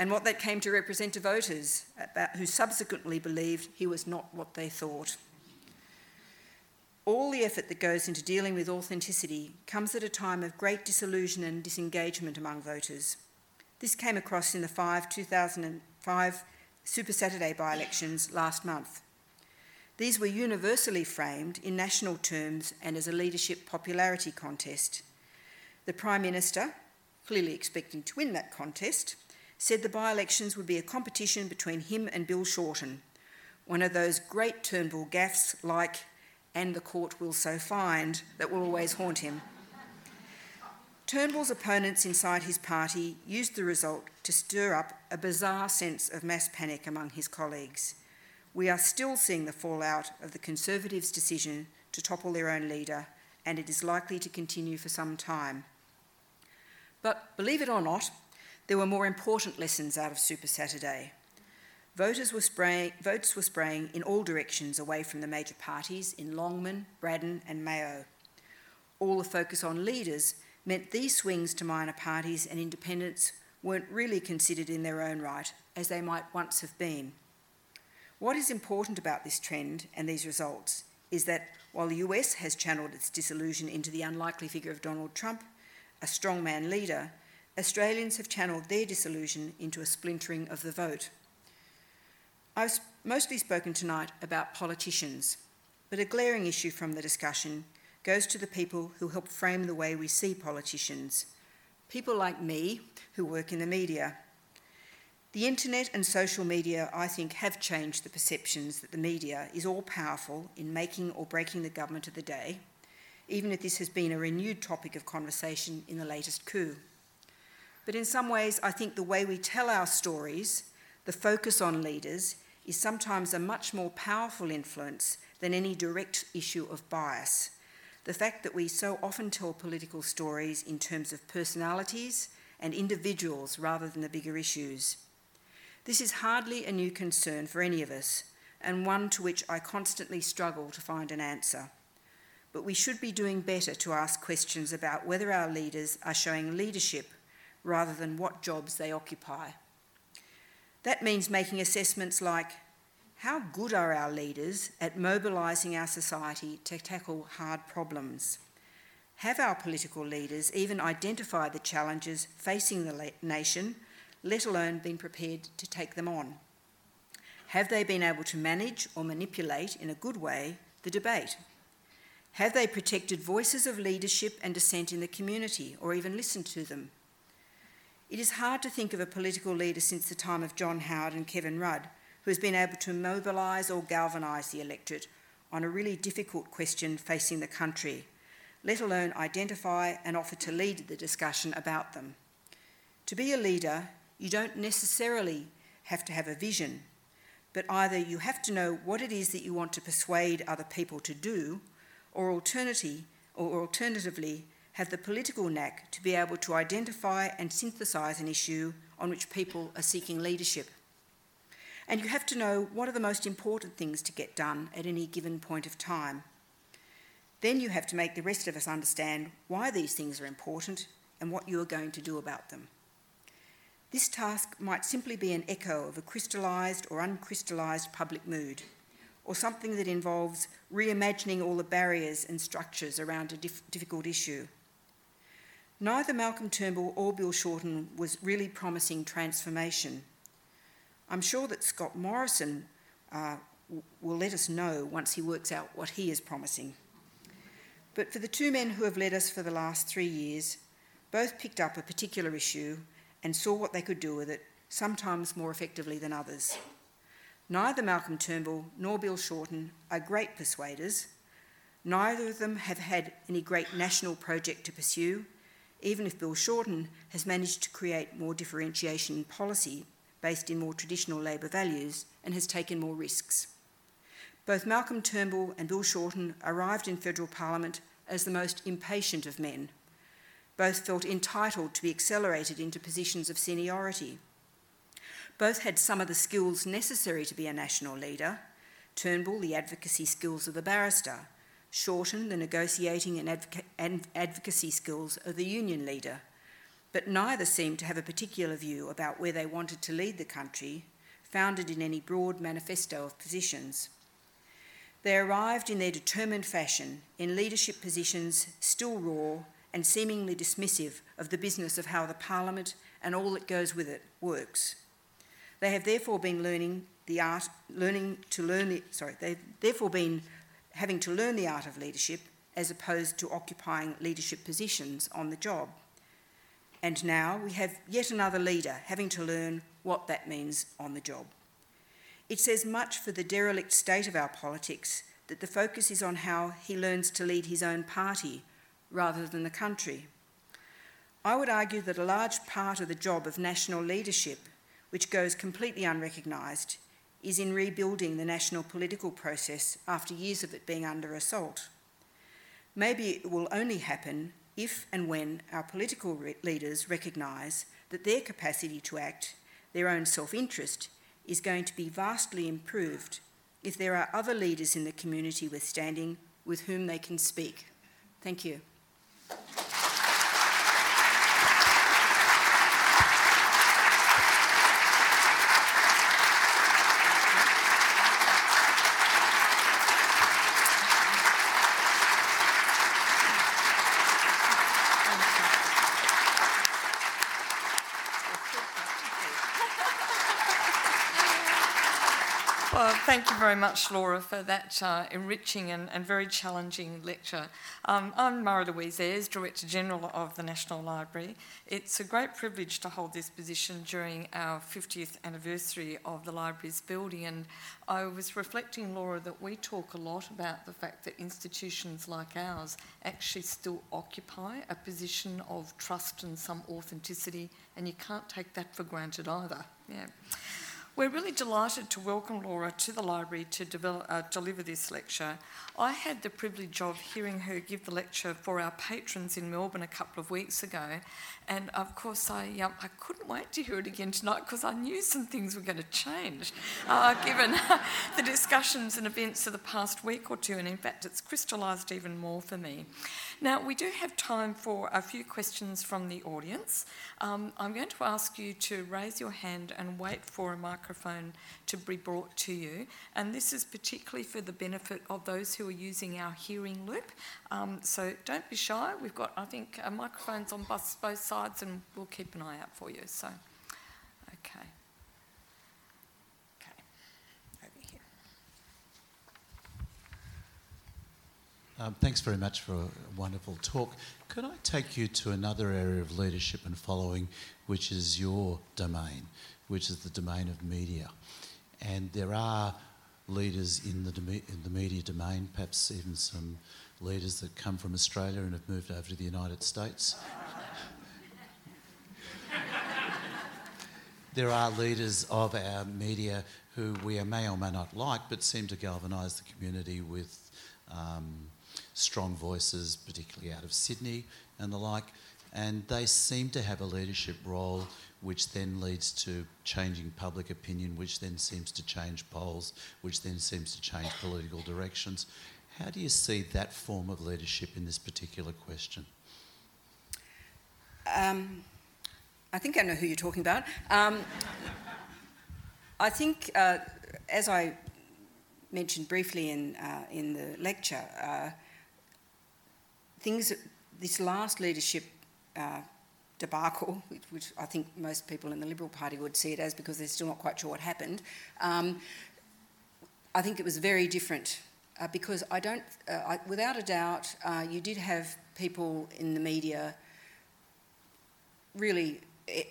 S2: and what that came to represent to voters about, who subsequently believed he was not what they thought. All the effort that goes into dealing with authenticity comes at a time of great disillusion and disengagement among voters. This came across in the five 2005 Super Saturday by elections last month. These were universally framed in national terms and as a leadership popularity contest. The Prime Minister, clearly expecting to win that contest, said the by elections would be a competition between him and Bill Shorten, one of those great Turnbull gaffes like, and the court will so find, that will always haunt him. Turnbull's opponents inside his party used the result to stir up a bizarre sense of mass panic among his colleagues. We are still seeing the fallout of the Conservatives' decision to topple their own leader, and it is likely to continue for some time. But believe it or not, there were more important lessons out of Super Saturday. Voters were spraying, votes were spraying in all directions away from the major parties in Longman, Braddon, and Mayo. All the focus on leaders meant these swings to minor parties and independents weren't really considered in their own right, as they might once have been. What is important about this trend and these results is that while the US has channeled its disillusion into the unlikely figure of Donald Trump, a strongman leader, Australians have channeled their disillusion into a splintering of the vote. I've mostly spoken tonight about politicians, but a glaring issue from the discussion goes to the people who help frame the way we see politicians, people like me who work in the media. The internet and social media, I think, have changed the perceptions that the media is all powerful in making or breaking the government of the day, even if this has been a renewed topic of conversation in the latest coup. But in some ways, I think the way we tell our stories, the focus on leaders, is sometimes a much more powerful influence than any direct issue of bias. The fact that we so often tell political stories in terms of personalities and individuals rather than the bigger issues. This is hardly a new concern for any of us, and one to which I constantly struggle to find an answer. But we should be doing better to ask questions about whether our leaders are showing leadership rather than what jobs they occupy. That means making assessments like how good are our leaders at mobilising our society to tackle hard problems? Have our political leaders even identified the challenges facing the nation let alone been prepared to take them on? Have they been able to manage or manipulate in a good way the debate? Have they protected voices of leadership and dissent in the community or even listened to them? It is hard to think of a political leader since the time of John Howard and Kevin Rudd who has been able to mobilise or galvanise the electorate on a really difficult question facing the country, let alone identify and offer to lead the discussion about them. To be a leader, you don't necessarily have to have a vision, but either you have to know what it is that you want to persuade other people to do, or alternatively, or alternatively have the political knack to be able to identify and synthesise an issue on which people are seeking leadership. And you have to know what are the most important things to get done at any given point of time. Then you have to make the rest of us understand why these things are important and what you are going to do about them. This task might simply be an echo of a crystallised or uncrystallised public mood, or something that involves reimagining all the barriers and structures around a dif- difficult issue. Neither Malcolm Turnbull or Bill Shorten was really promising transformation. I'm sure that Scott Morrison uh, will let us know once he works out what he is promising. But for the two men who have led us for the last three years, both picked up a particular issue and saw what they could do with it, sometimes more effectively than others. Neither Malcolm Turnbull nor Bill Shorten are great persuaders. Neither of them have had any great national project to pursue, even if Bill Shorten has managed to create more differentiation in policy based in more traditional Labor values and has taken more risks. Both Malcolm Turnbull and Bill Shorten arrived in federal parliament as the most impatient of men both felt entitled to be accelerated into positions of seniority. Both had some of the skills necessary to be a national leader Turnbull, the advocacy skills of the barrister, Shorten, the negotiating and, advoca- advocacy skills of the union leader. But neither seemed to have a particular view about where they wanted to lead the country, founded in any broad manifesto of positions. They arrived in their determined fashion in leadership positions still raw and seemingly dismissive of the business of how the Parliament and all that goes with it works. They have therefore been learning the art, learning to learn the, sorry, they've therefore been having to learn the art of leadership as opposed to occupying leadership positions on the job. And now we have yet another leader having to learn what that means on the job. It says much for the derelict state of our politics that the focus is on how he learns to lead his own party rather than the country. I would argue that a large part of the job of national leadership, which goes completely unrecognised, is in rebuilding the national political process after years of it being under assault. Maybe it will only happen if and when our political re- leaders recognise that their capacity to act, their own self interest, is going to be vastly improved if there are other leaders in the community with standing with whom they can speak. Thank you.
S3: Well, thank you very much, Laura, for that uh, enriching and, and, very challenging lecture. Um, I'm Marie-Louise Ayres, Director General of the National Library. It's a great privilege to hold this position during our 50th anniversary of the library's building, and I was reflecting, Laura, that we talk a lot about the fact that institutions like ours actually still occupy a position of trust and some authenticity, and you can't take that for granted either. Yeah. We're really delighted to welcome Laura to the library to develop, uh, deliver this lecture. I had the privilege of hearing her give the lecture for our patrons in Melbourne a couple of weeks ago, and of course I, um, I couldn't wait to hear it again tonight because I knew some things were going to change uh, given [laughs] the discussions and events of the past week or two, and in fact it's crystallised even more for me. Now, we do have time for a few questions from the audience. Um, I'm going to ask you to raise your hand and wait for a microphone to be brought to you. And this is particularly for the benefit of those who are using our hearing loop. Um, so don't be shy. We've got, I think, uh, microphones on both sides, and we'll keep an eye out for you. So, okay.
S4: Um, thanks very much for a wonderful talk. Could I take you to another area of leadership and following, which is your domain, which is the domain of media? And there are leaders in the, in the media domain, perhaps even some leaders that come from Australia and have moved over to the United States. [laughs] there are leaders of our media who we may or may not like, but seem to galvanise the community with um, strong voices, particularly out of Sydney and the like. And they seem to have a leadership role, which then leads to changing public opinion, which then seems to change polls, which then seems to change political directions. How do you see that form of leadership in this particular question?
S2: Um, I think I know who you're talking about. Um, I think, uh, as I mentioned briefly in, uh, in the lecture, uh, things, this last leadership uh, debacle, which, which, I think most people in the Liberal Party would see it as because they're still not quite sure what happened, um, I think it was very different uh, because I don't, uh, I, without a doubt, uh, you did have people in the media really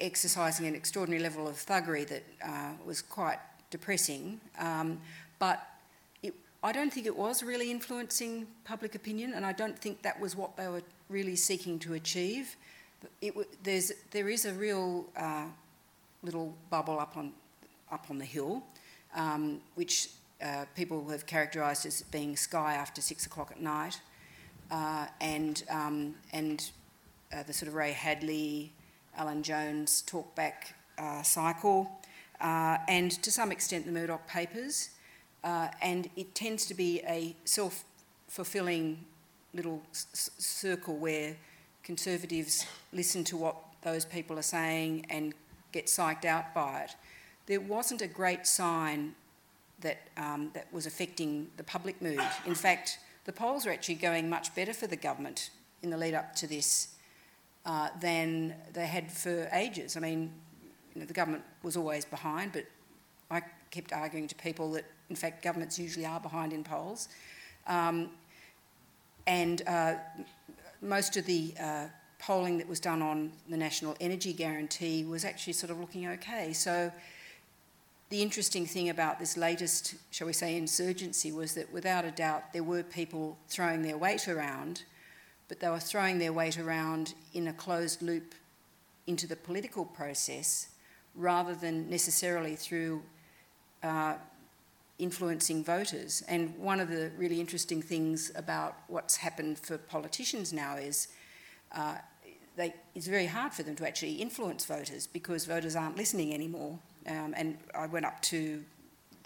S2: exercising an extraordinary level of thuggery that uh, was quite depressing. Um, but I don't think it was really influencing public opinion, and I don't think that was what they were really seeking to achieve. It, there's, there is a real uh, little bubble up on, up on the hill, um, which uh, people have characterised as being sky after six o'clock at night, uh, and, um, and uh, the sort of Ray Hadley, Alan Jones talkback uh, cycle, uh, and to some extent the Murdoch papers. Uh, and it tends to be a self fulfilling little s- circle where conservatives listen to what those people are saying and get psyched out by it. There wasn't a great sign that, um, that was affecting the public mood. In fact, the polls are actually going much better for the government in the lead up to this uh, than they had for ages. I mean, you know, the government was always behind, but I kept arguing to people that, in fact, governments usually are behind in polls. Um, and uh, most of the uh, polling that was done on the National Energy Guarantee was actually sort of looking okay. So the interesting thing about this latest, shall we say, insurgency was that without a doubt there were people throwing their weight around, but they were throwing their weight around in a closed loop into the political process rather than necessarily through uh, influencing voters. And one of the really interesting things about what's happened for politicians now is uh, they, it's very hard for them to actually influence voters because voters aren't listening anymore. Um, and I went up to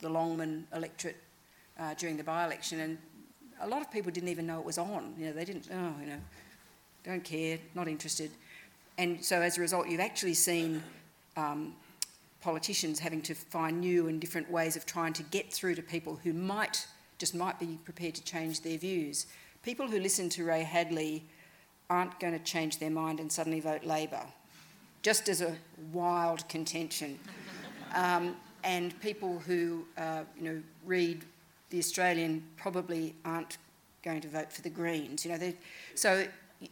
S2: the Longman electorate uh, during the by-election, and a lot of people didn't even know it was on. You know, they didn't. Oh, you know, don't care, not interested. And so as a result, you've actually seen um, politicians having to find new and different ways of trying to get through to people who might just might be prepared to change their views. People who listen to Ray Hadley aren't going to change their mind and suddenly vote Labor, just as a wild contention. [laughs] Um, and people who uh, you know read the Australian probably aren't going to vote for the Greens. You know, so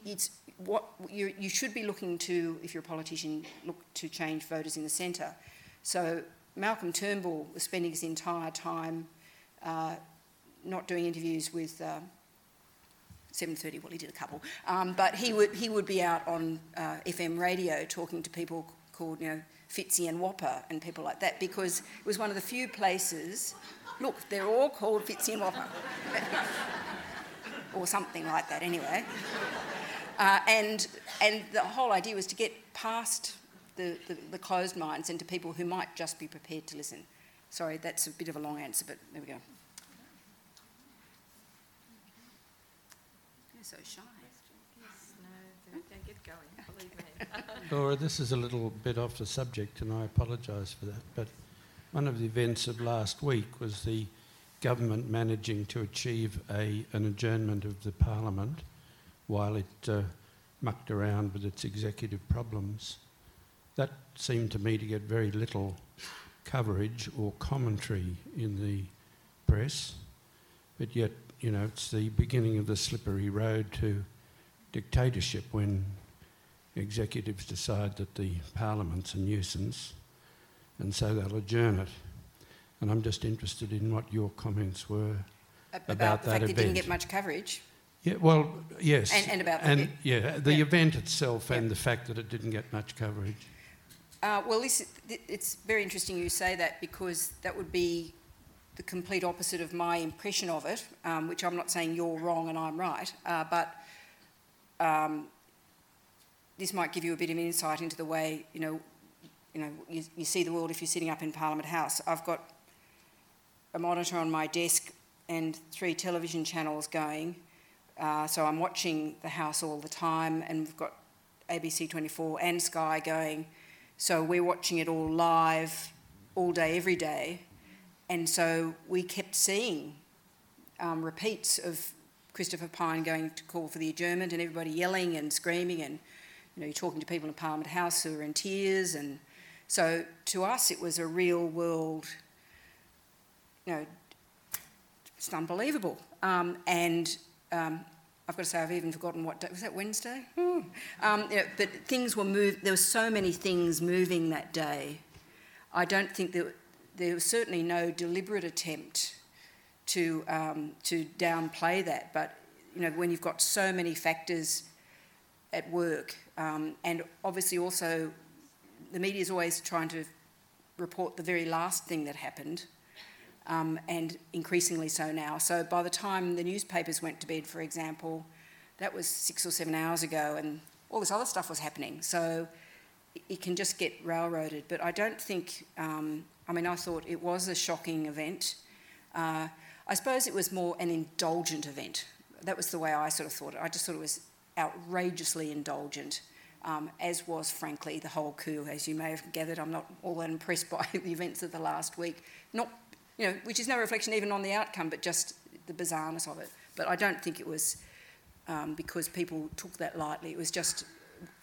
S2: it's what you, you should be looking to if you're a politician look to change voters in the centre. So Malcolm Turnbull was spending his entire time uh, not doing interviews with. Uh, 7.30, well he did a couple, um, but he would, he would be out on uh, FM radio talking to people called, you know, Fitzy and Wippa and people like that because it was one of the few places, look, they're all called Fitzy and Wippa. [laughs] or something like that anyway. Uh, and, and the whole idea was to get past the, the, the, closed minds and to people who might just be prepared to listen. Sorry, that's a bit of a long answer, but there we go. You're so shy. Yes, no, don't get going, believe.
S5: Laura, this is a little bit off the subject, and I apologise for that. But one of the events of last week was the government managing to achieve a, an adjournment of the parliament while it uh, mucked around with its executive problems. That seemed to me to get very little coverage or commentary in the press, but yet, you know, it's the beginning of the slippery road to dictatorship when executives decide that the parliament's a nuisance and so they'll adjourn it. And I'm just interested in what your comments were
S2: about,
S5: about
S2: the
S5: that
S2: fact
S5: event.
S2: it didn't get much coverage.
S5: Yeah, well, yes.
S2: And, and about
S5: and
S2: the,
S5: yeah, the
S2: yeah.
S5: event itself
S2: Yeah.
S5: and the fact that it didn't get much coverage.
S2: Uh, well, this, it's very interesting you say that because that would be the complete opposite of my impression of it, um, which I'm not saying you're wrong and I'm right, uh, but um, this might give you a bit of insight into the way you know, you know, you, you see the world if you're sitting up in Parliament House. I've got a monitor on my desk and three television channels going, uh, so I'm watching the House all the time, and we've got ABC 24 and Sky going. So we're watching it all live, all day, every day. And so we kept seeing um, repeats of Christopher Pyne going to call for the adjournment and everybody yelling and screaming and you know, you're talking to people in Parliament House who are in tears and so to us it was a real world, you know, it's unbelievable. Um, and um, I've got to say, I've even forgotten what day was that Wednesday. Hmm. Um, you know, but things were moved. There were so many things moving that day. I don't think that there was certainly no deliberate attempt to um, to downplay that. But you know, when you've got so many factors at work, um, and obviously also the media is always trying to report the very last thing that happened um, and increasingly so now. So by the time the newspapers went to bed, for example, that was six or seven hours ago, and all this other stuff was happening. So it, can just get railroaded. But I don't think, um, I mean, I thought it was a shocking event. Uh, I suppose it was more an indulgent event. That was the way I sort of thought it. I just thought it was outrageously indulgent. Um, as was, frankly, the whole coup. As you may have gathered, I'm not all that impressed [laughs] by the events of the last week. Not you know, which is no reflection even on the outcome, but just the bizarreness of it. But I don't think it was um, because people took that lightly. It was just,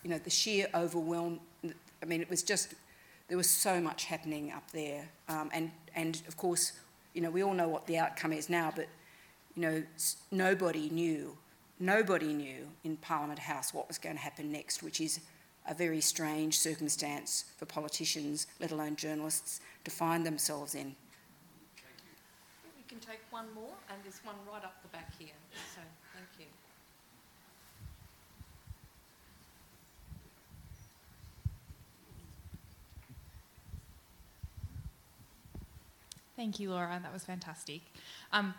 S2: you know, the sheer overwhelm. I mean, it was just there was so much happening up there. Um, and, and of course, you know, we all know what the outcome is now, but, you know, nobody knew, nobody knew in Parliament House what was going to happen next, which is a very strange circumstance for politicians, let alone journalists, to find themselves in.
S3: Can take one more, and there's one right up the back here. So, thank you.
S6: Thank you, Laura. That was fantastic. Um,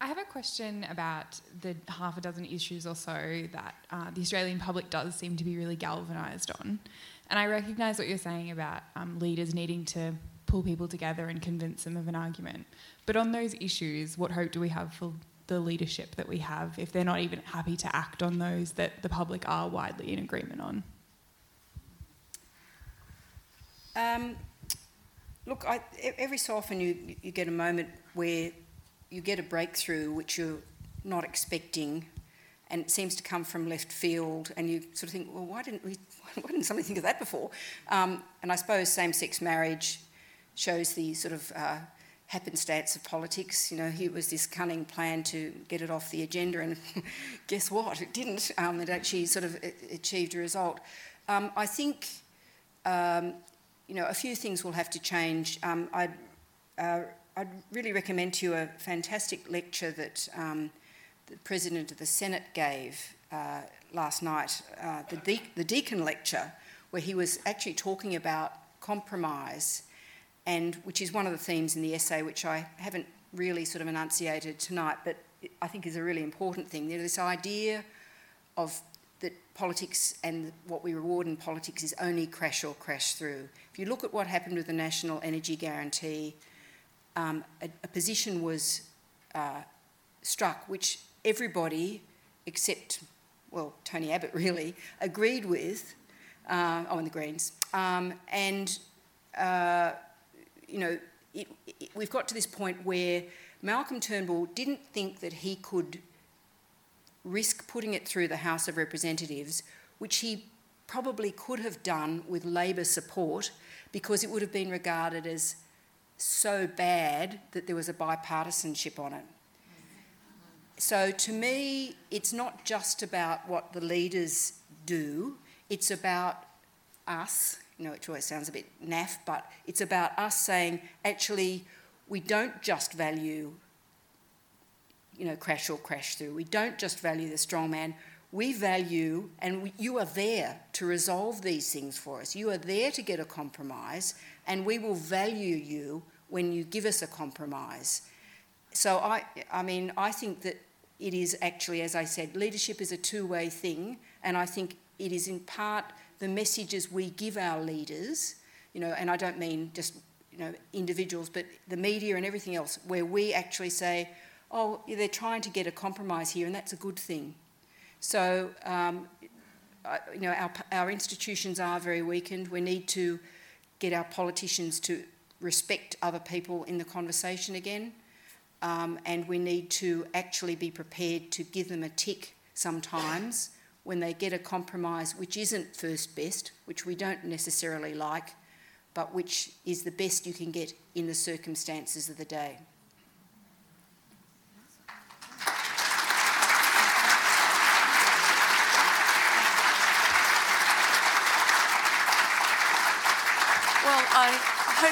S6: I have a question about the half a dozen issues or so that uh, the Australian public does seem to be really galvanised on. And I recognise what you're saying about um, leaders needing to pull people together and convince them of an argument. But on those issues, what hope do we have for the leadership that we have if they're not even happy to act on those that the public are widely in agreement on?
S2: Um, look, I, every so often you, you get a moment where you get a breakthrough which you're not expecting and it seems to come from left field and you sort of think, well, why didn't, we, [laughs] why didn't somebody think of that before? Um, and I suppose same-sex marriage shows the sort of uh, happenstance of politics. You know, here was this cunning plan to get it off the agenda and [laughs] guess what? It didn't. Um, it actually sort of achieved a result. Um, I think, um, you know, a few things will have to change. Um, I'd, uh, I'd really recommend to you a fantastic lecture that um, the President of the Senate gave uh, last night, uh, the, De- the Deakin lecture, where he was actually talking about compromise, and which is one of the themes in the essay, which I haven't really sort of enunciated tonight, but I think is a really important thing. There's this idea of that politics and what we reward in politics is only crash or crash through. If you look at what happened with the National Energy Guarantee, um, a, a, position was uh, struck which everybody except, well, Tony Abbott really, agreed with, uh, oh, and the Greens. Um, and, uh, you know, it, it, we've got to this point where Malcolm Turnbull didn't think that he could risk putting it through the House of Representatives, which he probably could have done with Labor support because it would have been regarded as so bad that there was a bipartisanship on it. So to me, it's not just about what the leaders do, it's about us, know, which always sounds a bit naff, but it's about us saying, actually, we don't just value, you know, crash or crash through. We don't just value the strong man. We value, and we, you are there to resolve these things for us. You are there to get a compromise, and we will value you when you give us a compromise. So I, I mean, I think that it is actually, as I said, leadership is a two-way thing, and I think it is in part the messages we give our leaders, you know, and I don't mean just you know individuals, but the media and everything else, where we actually say, oh, they're trying to get a compromise here, and that's a good thing. So, um, you know, our, our institutions are very weakened. We need to get our politicians to respect other people in the conversation again. Um, and we need to actually be prepared to give them a tick sometimes when they get a compromise which isn't first best, which we don't necessarily like, but which is the best you can get in the circumstances of the day.
S3: Well, I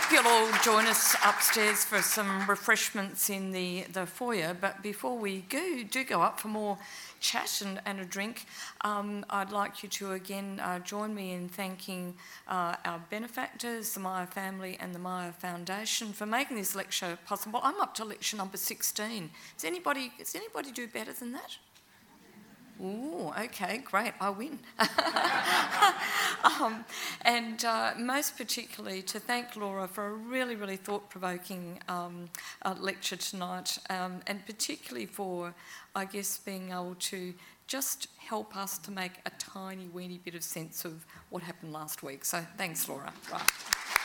S3: hope you'll all join us upstairs for some refreshments in the, the foyer. But before we go, do go up for more chat and, and a drink, um, I'd like you to again uh, join me in thanking uh, our benefactors, the Myer family and the Myer Foundation for making this lecture possible. I'm up to lecture number 16. Does anybody, does anybody do better than that? Ooh, okay, great, I win. [laughs] um, and uh, most particularly to thank Laura for a really, really thought provoking um, uh, lecture tonight, um, and particularly for, I guess, being able to just help us to make a tiny, weeny bit of sense of what happened last week. So thanks, Laura. Right.